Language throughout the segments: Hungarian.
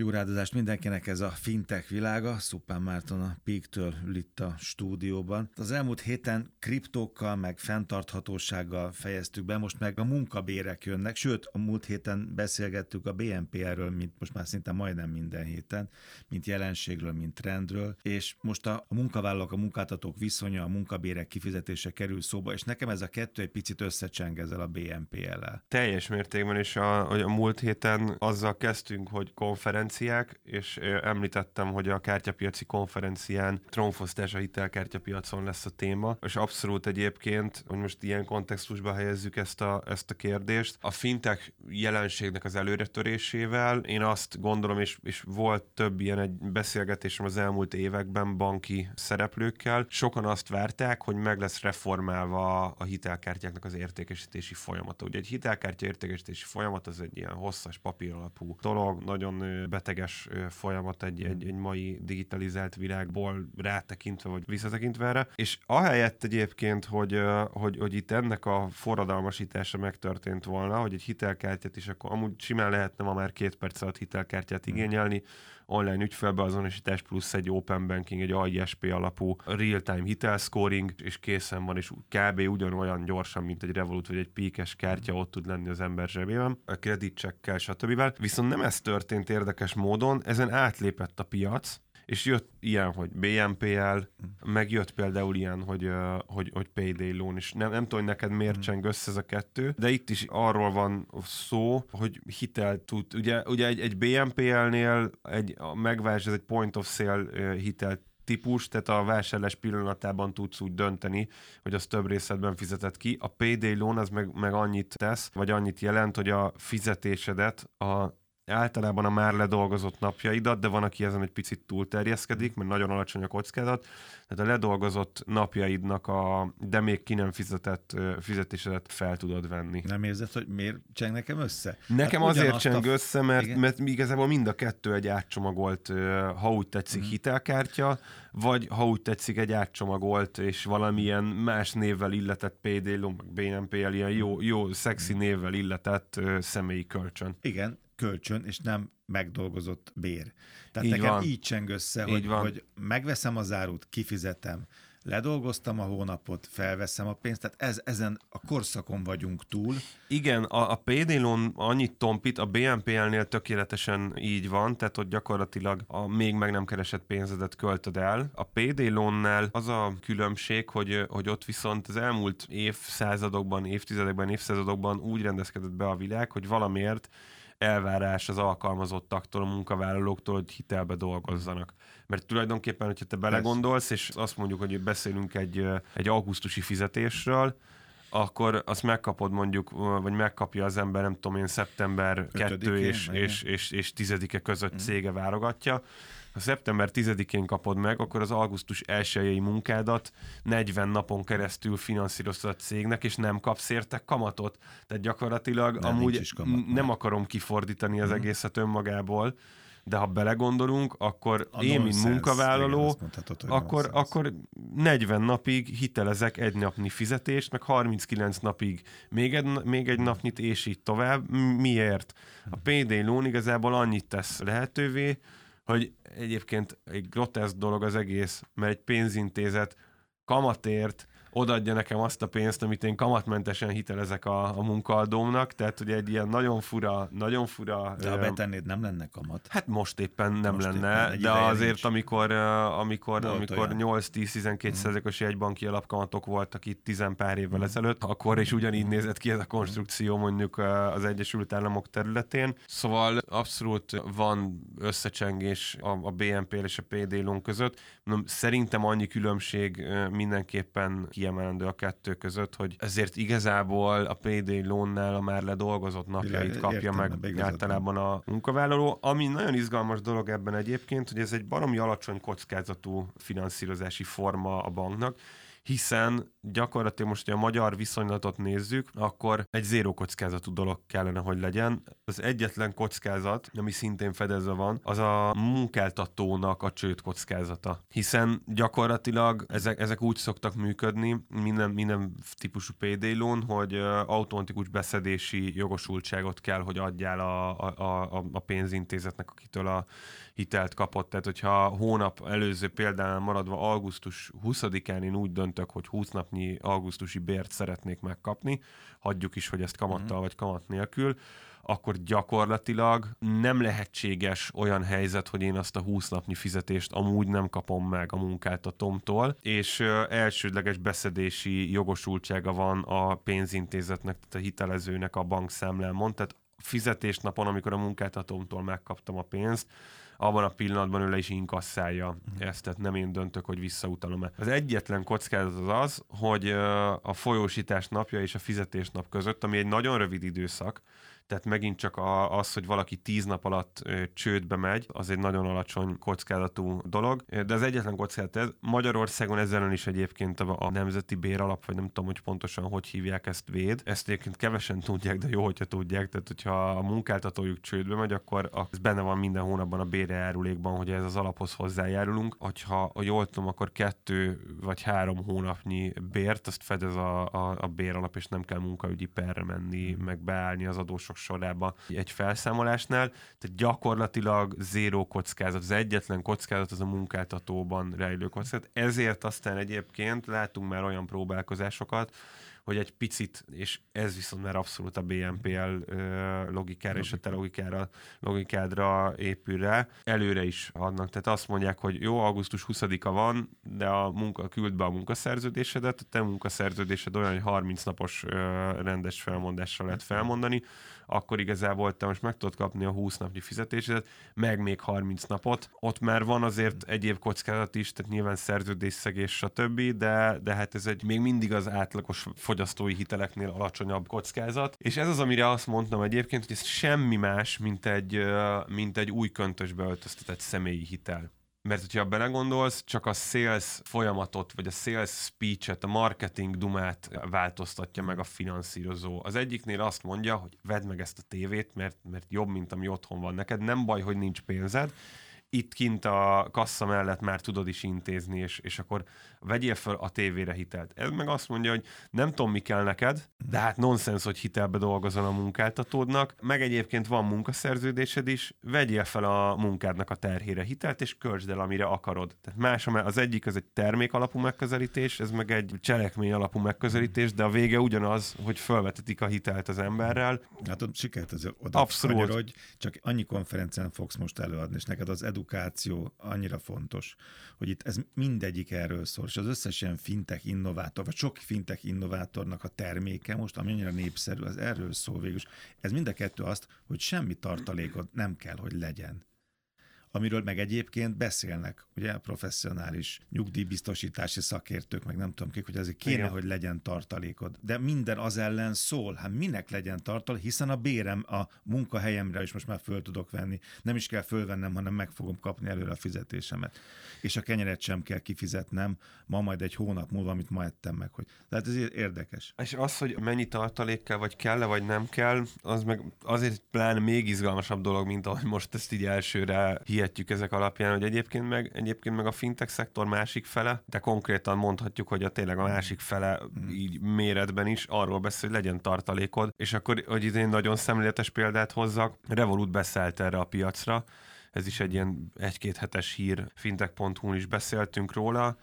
Jó rádozást mindenkinek ez a fintech világa. Szupán Márton a Peak-től ül itt a stúdióban. Az elmúlt héten kriptókkal, meg fenntarthatósággal fejeztük be, most meg a munkabérek jönnek, sőt, a múlt héten beszélgettük a BNPR-ről, mint most már szinte majdnem minden héten, mint jelenségről, mint trendről, és most a munkavállalók, a munkáltatók viszonya, a munkabérek kifizetése kerül szóba, és nekem ez a kettő egy picit összecseng ezzel a BNPL-el. Teljes mértékben, és a, a múlt héten azzal kezdtünk, hogy konferenciák, konferenciák, és említettem, hogy a kártyapiaci konferencián trónfosztás a hitelkártyapiacon lesz a téma, és abszolút egyébként, hogy most ilyen kontextusba helyezzük ezt a, ezt a kérdést, a fintech jelenségnek az előretörésével én azt gondolom, és, és volt több ilyen egy beszélgetésem az elmúlt években banki szereplőkkel, sokan azt várták, hogy meg lesz reformálva a hitelkártyáknak az értékesítési folyamata. Ugye egy hitelkártya értékesítési folyamat az egy ilyen hosszas papíralapú dolog, nagyon beteges folyamat egy, egy, egy mai digitalizált világból rátekintve, vagy visszatekintve erre. És ahelyett egyébként, hogy, hogy, hogy itt ennek a forradalmasítása megtörtént volna, hogy egy hitelkártyát is akkor amúgy simán lehetne ma már két perc alatt hitelkártyát hmm. Online ügyfelbeazonosítás plusz egy open banking, egy AISP alapú real-time hitelscoring, és készen van, és kb. ugyanolyan gyorsan, mint egy Revolut vagy egy píkes kártya ott tud lenni az ember zsebében, a kreditcsekkel, stb. Viszont nem ez történt érdekes módon, ezen átlépett a piac, és jött ilyen, hogy BNPL, meg jött például ilyen, hogy, hogy, hogy payday loan is. Nem, nem tudom, hogy neked miért hmm. cseng össze ez a kettő, de itt is arról van szó, hogy hitel tud. Ugye, ugye egy, egy BNPL-nél egy, megvás, ez egy point of sale hitel típus, tehát a vásárlás pillanatában tudsz úgy dönteni, hogy az több részletben fizetett ki. A payday loan az meg, meg annyit tesz, vagy annyit jelent, hogy a fizetésedet a általában a már ledolgozott napjaidat, de van, aki ezen egy picit túlterjeszkedik, mert nagyon alacsony a kockázat, tehát a ledolgozott napjaidnak a, de még ki nem fizetett fizetésedet fel tudod venni. Nem érzed, hogy miért cseng nekem össze? Nekem hát azért cseng a... össze, mert, mert igazából mind a kettő egy átcsomagolt, ha úgy tetszik, mm. hitelkártya, vagy ha úgy tetszik, egy átcsomagolt és valamilyen más névvel illetett PD, BNPL, ilyen jó, jó szexi mhm. névvel illetett személyi kölcsön. Igen, kölcsön, és nem megdolgozott bér. Tehát így nekem van. így cseng össze, így hogy, van. hogy megveszem az árut, kifizetem, ledolgoztam a hónapot, felveszem a pénzt, tehát ez, ezen a korszakon vagyunk túl. Igen, a, a PD loan annyit tompít, a BNPL-nél tökéletesen így van, tehát hogy gyakorlatilag a még meg nem keresett pénzedet költöd el. A PD loan az a különbség, hogy, hogy ott viszont az elmúlt évszázadokban, évtizedekben, évszázadokban úgy rendezkedett be a világ, hogy valamiért elvárás az alkalmazottaktól, a munkavállalóktól, hogy hitelbe dolgozzanak. Mert tulajdonképpen, hogyha te belegondolsz, és azt mondjuk, hogy beszélünk egy, egy augusztusi fizetésről, akkor azt megkapod mondjuk, vagy megkapja az ember, nem tudom én, szeptember 2 és, és, és, és 10-e között mm. cége várogatja, ha szeptember 10-én kapod meg, akkor az augusztus 1 munkádat 40 napon keresztül finanszíroztad a cégnek, és nem kapsz érte kamatot. Tehát gyakorlatilag nem, amúgy kamat, nem akarom kifordítani az mm. egészet önmagából, de ha belegondolunk, akkor a én, mint munkavállaló, mondhatod, akkor, akkor 40 napig hitelezek egy napnyi fizetést, meg 39 napig még egy, még egy napnyit, és így tovább. Miért? A PD loan igazából annyit tesz lehetővé, hogy egyébként egy groteszk dolog az egész, mert egy pénzintézet kamatért odaadja nekem azt a pénzt, amit én kamatmentesen hitelezek a, a munkaadómnak, tehát ugye egy ilyen nagyon fura, nagyon fura... De ha betennéd, nem lenne kamat? Hát most éppen nem most lenne, éppen de azért nincs. amikor, amikor, amikor 8-10-12 százalékos jegybanki alapkamatok voltak itt tizen pár évvel mm. ezelőtt, akkor is ugyanígy nézett ki ez a konstrukció mondjuk az Egyesült Államok területén. Szóval abszolút van összecsengés a, a BNP és a PD loan között. Szerintem annyi különbség mindenképpen kiemelendő a kettő között, hogy ezért igazából a PD loannál a már ledolgozott napjait kapja Értem, meg általában a munkavállaló. Ami nagyon izgalmas dolog ebben egyébként, hogy ez egy baromi alacsony kockázatú finanszírozási forma a banknak, hiszen gyakorlatilag most, hogy a magyar viszonylatot nézzük, akkor egy zéró kockázatú dolog kellene, hogy legyen. Az egyetlen kockázat, ami szintén fedezve van, az a munkáltatónak a csőd kockázata. Hiszen gyakorlatilag ezek, ezek úgy szoktak működni, minden, minden típusú payday loan, hogy automatikus beszedési jogosultságot kell, hogy adjál a, a, a, a pénzintézetnek, akitől a hitelt kapott. Tehát, hogyha hónap előző példánál maradva augusztus 20-án én úgy döntök, hogy 20 napnyi augusztusi bért szeretnék megkapni, hagyjuk is, hogy ezt kamattal mm. vagy kamat nélkül, akkor gyakorlatilag nem lehetséges olyan helyzet, hogy én azt a 20 napnyi fizetést amúgy nem kapom meg a munkáltatomtól, és elsődleges beszedési jogosultsága van a pénzintézetnek, tehát a hitelezőnek a bankszámlámon, tehát fizetésnapon, amikor a munkáltatómtól megkaptam a pénzt, abban a pillanatban ő le is inkasszálja uh-huh. ezt, tehát nem én döntök, hogy visszautalom-e. Az egyetlen kockázat az az, hogy a folyósítás napja és a fizetésnap között, ami egy nagyon rövid időszak, tehát megint csak a, az, hogy valaki tíz nap alatt csődbe megy, az egy nagyon alacsony kockázatú dolog. De az egyetlen kockázat ez. Magyarországon ezzel is egyébként a, a Nemzeti Béralap, vagy nem tudom, hogy pontosan hogy hívják ezt véd. Ezt egyébként kevesen tudják, de jó, hogyha tudják. Tehát, hogyha a munkáltatójuk csődbe megy, akkor ez benne van minden hónapban a bérejárulékban, hogy ez az alaphoz hozzájárulunk. Hogyha ha jól tudom, akkor kettő vagy három hónapnyi bért, azt fedez a, a, a béralap, és nem kell munkaügyi perre menni, meg beállni az adósok sorába egy felszámolásnál, tehát gyakorlatilag zéró kockázat. Az egyetlen kockázat az a munkáltatóban rejlő kockázat. Ezért aztán egyébként látunk már olyan próbálkozásokat, hogy egy picit, és ez viszont már abszolút a BNPL logikára és a te logikára, logikádra épül rá, előre is adnak. Tehát azt mondják, hogy jó, augusztus 20-a van, de a munka küld be a munkaszerződésedet, a te munkaszerződésed olyan, hogy 30 napos rendes felmondással lehet felmondani, akkor igazából te most meg tudod kapni a 20 napnyi fizetésedet, meg még 30 napot. Ott már van azért egyéb kockázat is, tehát nyilván szerződésszegés, stb., de, de hát ez egy még mindig az átlagos fogyasztói hiteleknél alacsonyabb kockázat. És ez az, amire azt mondtam egyébként, hogy ez semmi más, mint egy, mint egy új köntösbe öltöztetett személyi hitel. Mert hogyha belegondolsz, csak a sales folyamatot, vagy a sales speech-et, a marketing dumát változtatja meg a finanszírozó. Az egyiknél azt mondja, hogy vedd meg ezt a tévét, mert, mert jobb, mint ami otthon van neked. Nem baj, hogy nincs pénzed, itt kint a kassa mellett már tudod is intézni, és, és akkor vegyél fel a tévére hitelt. Ez meg azt mondja, hogy nem tudom, mi kell neked, de hát nonsens, hogy hitelbe dolgozol a munkáltatódnak, meg egyébként van munkaszerződésed is, vegyél fel a munkádnak a terhére hitelt, és költsd el, amire akarod. Tehát más, az egyik az egy termék alapú megközelítés, ez meg egy cselekmény alapú megközelítés, de a vége ugyanaz, hogy felvetetik a hitelt az emberrel. Hát sikert az oda Abszolút. Annyira, hogy csak annyi konferencián fogsz most előadni, és neked az edukáció annyira fontos, hogy itt ez mindegyik erről szól és az összes ilyen fintech innovátor, vagy sok fintech innovátornak a terméke most, ami annyira népszerű, az erről szól végül. Ez mind a kettő azt, hogy semmi tartalékod nem kell, hogy legyen amiről meg egyébként beszélnek, ugye professzionális nyugdíjbiztosítási szakértők, meg nem tudom kik, hogy azért kéne, Igen. hogy legyen tartalékod. De minden az ellen szól, hát minek legyen tartalék, hiszen a bérem a munkahelyemre is most már föl tudok venni. Nem is kell fölvennem, hanem meg fogom kapni előre a fizetésemet. És a kenyeret sem kell kifizetnem, ma majd egy hónap múlva, amit ma ettem meg. Hogy... Tehát ez érdekes. És az, hogy mennyi tartalék kell, vagy kell-e, vagy nem kell, az meg azért pláne még izgalmasabb dolog, mint ahogy most ezt így elsőre hihetjük ezek alapján, hogy egyébként meg, egyébként meg a fintech szektor másik fele, de konkrétan mondhatjuk, hogy a tényleg a másik fele így méretben is arról beszél, hogy legyen tartalékod, és akkor, hogy én nagyon szemléletes példát hozzak, Revolut beszállt erre a piacra, ez is egy ilyen egy-két hetes hír, fintech.hu-n is beszéltünk róla,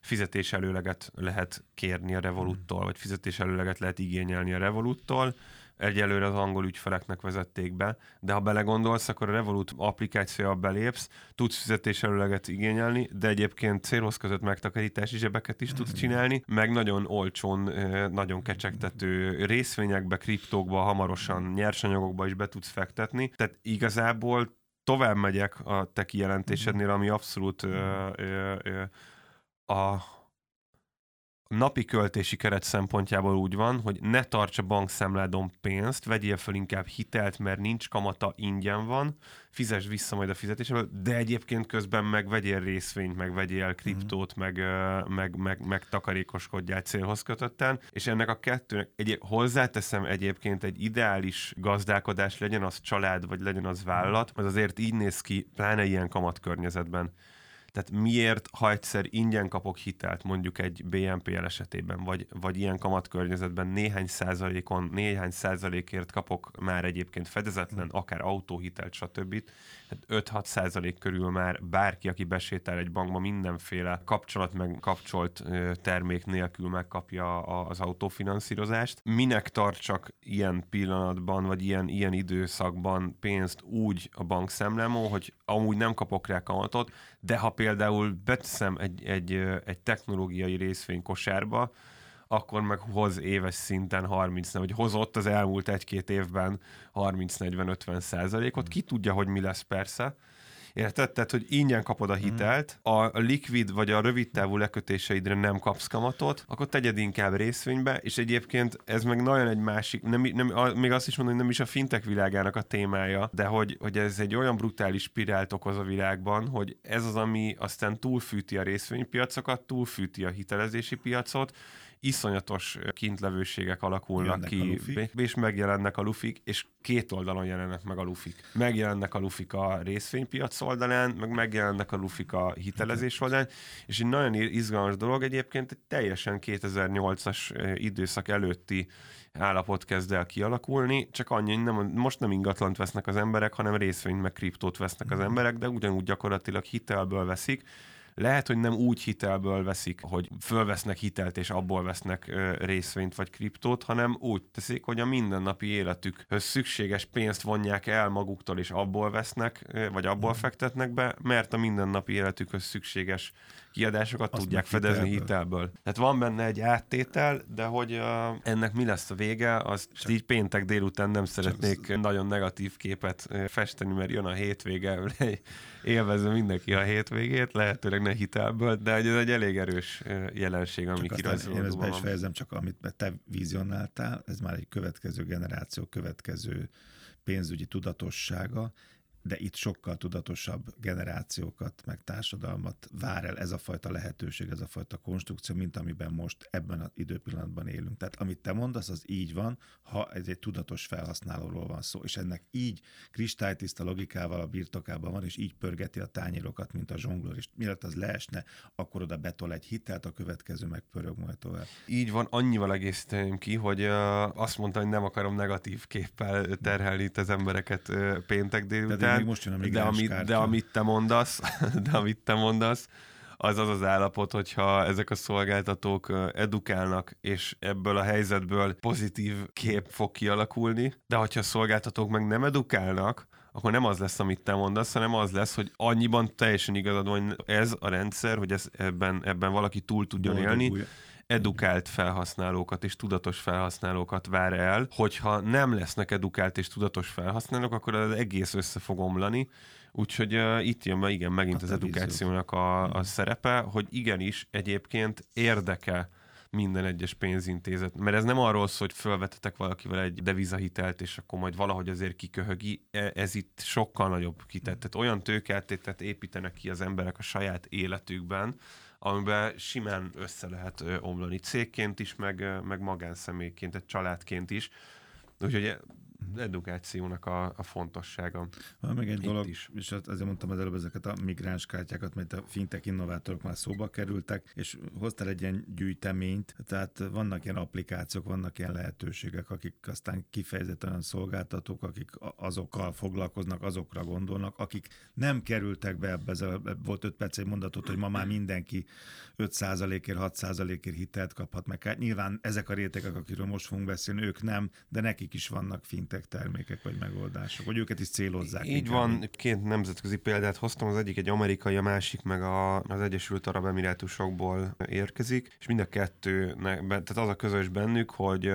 fizetés előleget lehet kérni a Revoluttól, vagy fizetés előleget lehet igényelni a Revoluttól, egyelőre az angol ügyfeleknek vezették be, de ha belegondolsz, akkor a Revolut applikációba belépsz, tudsz fizetéselőleget igényelni, de egyébként célhoz között megtakarítási zsebeket is tudsz csinálni, meg nagyon olcsón, nagyon kecsegtető részvényekbe, kriptókba, hamarosan nyersanyagokba is be tudsz fektetni. Tehát igazából tovább megyek a te kijelentésednél, ami abszolút ö, ö, ö, a napi költési keret szempontjából úgy van, hogy ne tarts a bankszámládon pénzt, vegyél fel inkább hitelt, mert nincs kamata, ingyen van, fizes vissza majd a fizetésből, de egyébként közben meg vegyél részvényt, meg vegyél kriptót, mm. meg, meg, meg, meg takarékoskodjál célhoz kötötten, és ennek a kettőnek egy, hozzáteszem egyébként egy ideális gazdálkodás, legyen az család, vagy legyen az vállalat, az azért így néz ki, pláne ilyen kamatkörnyezetben tehát miért, ha egyszer ingyen kapok hitelt, mondjuk egy BNPL esetében, vagy, vagy ilyen kamatkörnyezetben néhány százalékon, néhány százalékért kapok már egyébként fedezetlen, akár autóhitelt, stb. Hát 5-6 százalék körül már bárki, aki besétál egy bankba, mindenféle kapcsolat meg kapcsolt termék nélkül megkapja az autófinanszírozást. Minek tartsak ilyen pillanatban, vagy ilyen, ilyen időszakban pénzt úgy a bankszámlámon, hogy amúgy nem kapok rá kamatot, de ha például beteszem egy, egy, egy technológiai részvény kosárba, akkor meg hoz éves szinten 30, vagy hozott az elmúlt egy-két évben 30-40-50 százalékot. Ki tudja, hogy mi lesz persze, Érted? Tehát, hogy ingyen kapod a hitelt, a likvid vagy a rövid távú lekötéseidre nem kapsz kamatot, akkor tegyed inkább részvénybe, és egyébként ez meg nagyon egy másik, nem, nem, a, még azt is mondom, hogy nem is a fintek világának a témája, de hogy, hogy ez egy olyan brutális spirált okoz a világban, hogy ez az, ami aztán túlfűti a részvénypiacokat, túlfűti a hitelezési piacot, iszonyatos kintlevőségek alakulnak ki, és megjelennek a lufik, és két oldalon jelennek meg a lufik. Megjelennek a lufik a részvénypiac oldalán, meg megjelennek a lufik a hitelezés oldalán, és egy nagyon izgalmas dolog egyébként, egy teljesen 2008-as időszak előtti állapot kezd el kialakulni, csak annyi, hogy nem, most nem ingatlant vesznek az emberek, hanem részvényt meg kriptót vesznek az mhm. emberek, de ugyanúgy gyakorlatilag hitelből veszik, lehet, hogy nem úgy hitelből veszik, hogy fölvesznek hitelt és abból vesznek részvényt vagy kriptót, hanem úgy teszik, hogy a mindennapi életükhöz szükséges pénzt vonják el maguktól és abból vesznek, vagy abból mhm. fektetnek be, mert a mindennapi életükhöz szükséges kiadásokat Azt tudják fedezni hitelből. hitelből. Tehát van benne egy áttétel, de hogy uh, ennek mi lesz a vége, az Csak így péntek délután nem szeretnék Csak nagyon negatív képet festeni, mert jön a hétvége, élvezze mindenki a hétvégét, lehetőleg ne hitelből, de ez egy elég erős jelenség, ami kirajzolódóban Én ezt be is fejezem, csak amit te vizionáltál, ez már egy következő generáció, következő pénzügyi tudatossága, de itt sokkal tudatosabb generációkat, meg társadalmat vár el ez a fajta lehetőség, ez a fajta konstrukció, mint amiben most ebben az időpillanatban élünk. Tehát amit te mondasz, az így van, ha ez egy tudatos felhasználóról van szó, és ennek így kristálytiszta logikával a birtokában van, és így pörgeti a tányérokat, mint a zsonglőr, és mielőtt az leesne, akkor oda betol egy hitelt, a következő meg pörög majd tovább. Így van, annyival egészíteném ki, hogy azt mondta, hogy nem akarom negatív képpel terhelni itt az embereket péntek délután, még most jön a de, amit, de amit te mondasz, de amit te mondasz, az az az állapot, hogyha ezek a szolgáltatók edukálnak, és ebből a helyzetből pozitív kép fog kialakulni, de hogyha a szolgáltatók meg nem edukálnak, akkor nem az lesz, amit te mondasz, hanem az lesz, hogy annyiban teljesen igazad van, hogy ez a rendszer, hogy ez, ebben, ebben valaki túl tudjon élni, edukált felhasználókat és tudatos felhasználókat vár el, hogyha nem lesznek edukált és tudatos felhasználók, akkor az egész össze fog omlani, Úgyhogy uh, itt jön igen megint hát az edukációnak a, a szerepe, hogy igenis egyébként érdeke minden egyes pénzintézet. Mert ez nem arról szól, hogy felvetetek valakivel egy devizahitelt, és akkor majd valahogy azért kiköhögi. E, ez itt sokkal nagyobb kitett. Tehát olyan tőkeltétet építenek ki az emberek a saját életükben, amiben simán össze lehet omlani cégként is, meg, meg magánszemélyként, egy családként is. Úgyhogy edukációnak a, a fontossága. Van még egy Itt dolog, is. és azért mondtam az előbb ezeket a migráns kártyákat, mert a fintech innovátorok már szóba kerültek, és hoztál egy ilyen gyűjteményt, tehát vannak ilyen applikációk, vannak ilyen lehetőségek, akik aztán kifejezetten olyan szolgáltatók, akik azokkal foglalkoznak, azokra gondolnak, akik nem kerültek be ebbe, ez a, volt 5 perc egy mondatot, hogy ma már mindenki 5%-ért, 6%-ért hitelt kaphat meg. Hát nyilván ezek a rétegek, akiről most fogunk beszélni, ők nem, de nekik is vannak fintech fintech termékek vagy megoldások, vagy őket is célozzák. Így van, két nemzetközi példát hoztam, az egyik egy amerikai, a másik meg a, az Egyesült Arab Emirátusokból érkezik, és mind a kettő, tehát az a közös bennük, hogy,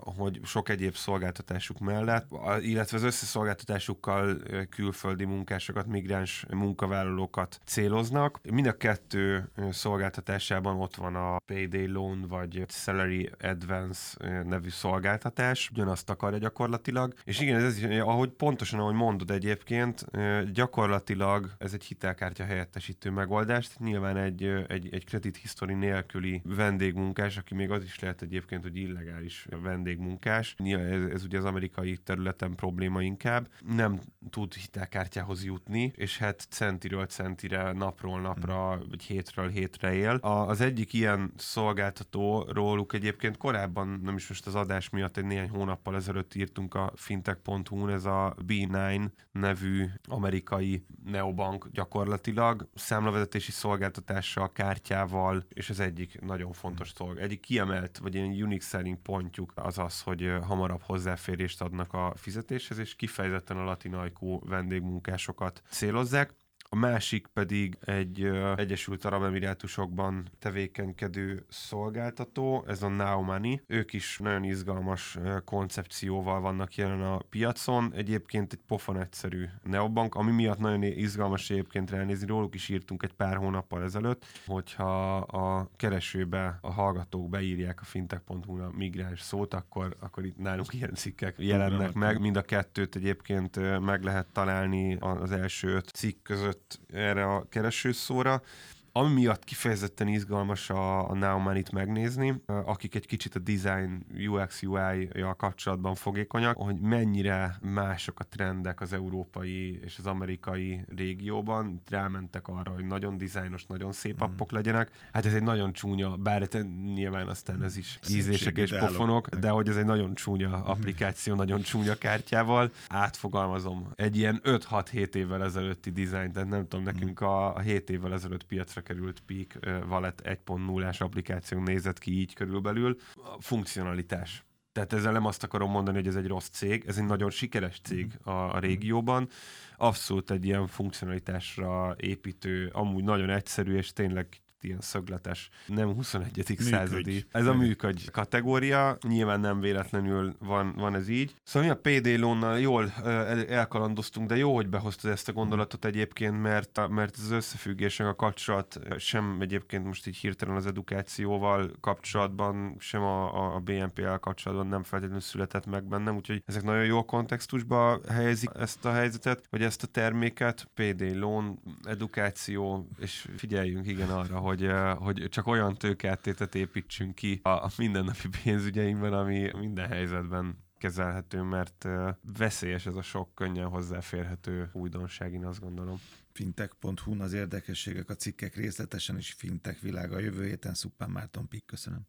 hogy sok egyéb szolgáltatásuk mellett, illetve az összeszolgáltatásukkal külföldi munkásokat, migráns munkavállalókat céloznak. Mind a kettő szolgáltatásában ott van a Payday Loan vagy Salary Advance nevű szolgáltatás, ugyanazt akarja gyakorlatilag. És igen, ez, ahogy pontosan ahogy mondod egyébként, gyakorlatilag ez egy hitelkártya helyettesítő megoldás. Nyilván egy, egy, egy credit history nélküli vendégmunkás, aki még az is lehet egyébként, hogy illegális vendégmunkás. Nyilván ez, ez ugye az amerikai területen probléma inkább. Nem tud hitelkártyához jutni, és hát centiről centire, napról napra, vagy hétről hétre él. A, az egyik ilyen szolgáltató róluk egyébként korábban, nem is most az adás miatt, egy néhány hónappal ezelőtt írtunk a fintech.hu-n, ez a B9 nevű amerikai neobank gyakorlatilag, számlavezetési szolgáltatással, kártyával, és az egyik nagyon fontos dolog. Egyik kiemelt, vagy ilyen unique selling pontjuk az az, hogy hamarabb hozzáférést adnak a fizetéshez, és kifejezetten a latinajkú vendégmunkásokat célozzák. A másik pedig egy uh, Egyesült Arab Emirátusokban tevékenykedő szolgáltató, ez a Money. Ők is nagyon izgalmas uh, koncepcióval vannak jelen a piacon. Egyébként egy pofon egyszerű neobank, ami miatt nagyon izgalmas egyébként ránézni. Róluk is írtunk egy pár hónappal ezelőtt, hogyha a keresőbe a hallgatók beírják a fintech.hu a migráns szót, akkor, akkor itt nálunk ilyen cikkek jelennek meg. Mind a kettőt egyébként meg lehet találni az első öt cikk között jött erre a keresőszóra, ami miatt kifejezetten izgalmas a, a Naumanit megnézni, akik egy kicsit a design UX UI-jal kapcsolatban fogékonyak, hogy mennyire mások a trendek az európai és az amerikai régióban. Rámentek arra, hogy nagyon dizájnos, nagyon szép mm. appok legyenek. Hát ez egy nagyon csúnya, bár nyilván aztán ez is ízések és pofonok, de hogy ez egy nagyon csúnya mhm. applikáció, nagyon csúnya kártyával. Átfogalmazom, egy ilyen 5-6-7 évvel ezelőtti dizájn, tehát nem tudom, nekünk a, a 7 évvel ezelőtt piacra került Peak Wallet 1.0-ás applikáció nézett ki így körülbelül. A funkcionalitás. Tehát ezzel nem azt akarom mondani, hogy ez egy rossz cég, ez egy nagyon sikeres cég a, a régióban. Abszolút egy ilyen funkcionalitásra építő, amúgy nagyon egyszerű, és tényleg ilyen szögletes, nem 21. Működj. századi. Ez a működj kategória, nyilván nem véletlenül van, van ez így. Szóval mi a PD lónnal jól elkalandoztunk, de jó, hogy behoztad ezt a gondolatot egyébként, mert, mert az összefüggésnek a kapcsolat sem egyébként most így hirtelen az edukációval kapcsolatban, sem a, a BNP-el kapcsolatban nem feltétlenül született meg bennem, úgyhogy ezek nagyon jó kontextusba helyezik ezt a helyzetet, vagy ezt a terméket, PD loan, edukáció, és figyeljünk igen arra, hogy, hogy csak olyan tőkeáttétet építsünk ki a mindennapi pénzügyeinkben, ami minden helyzetben kezelhető, mert veszélyes ez a sok könnyen hozzáférhető újdonság, én azt gondolom. fintech.hu az érdekességek, a cikkek részletesen is fintech világa. Jövő héten Szuppán Márton Pik, köszönöm.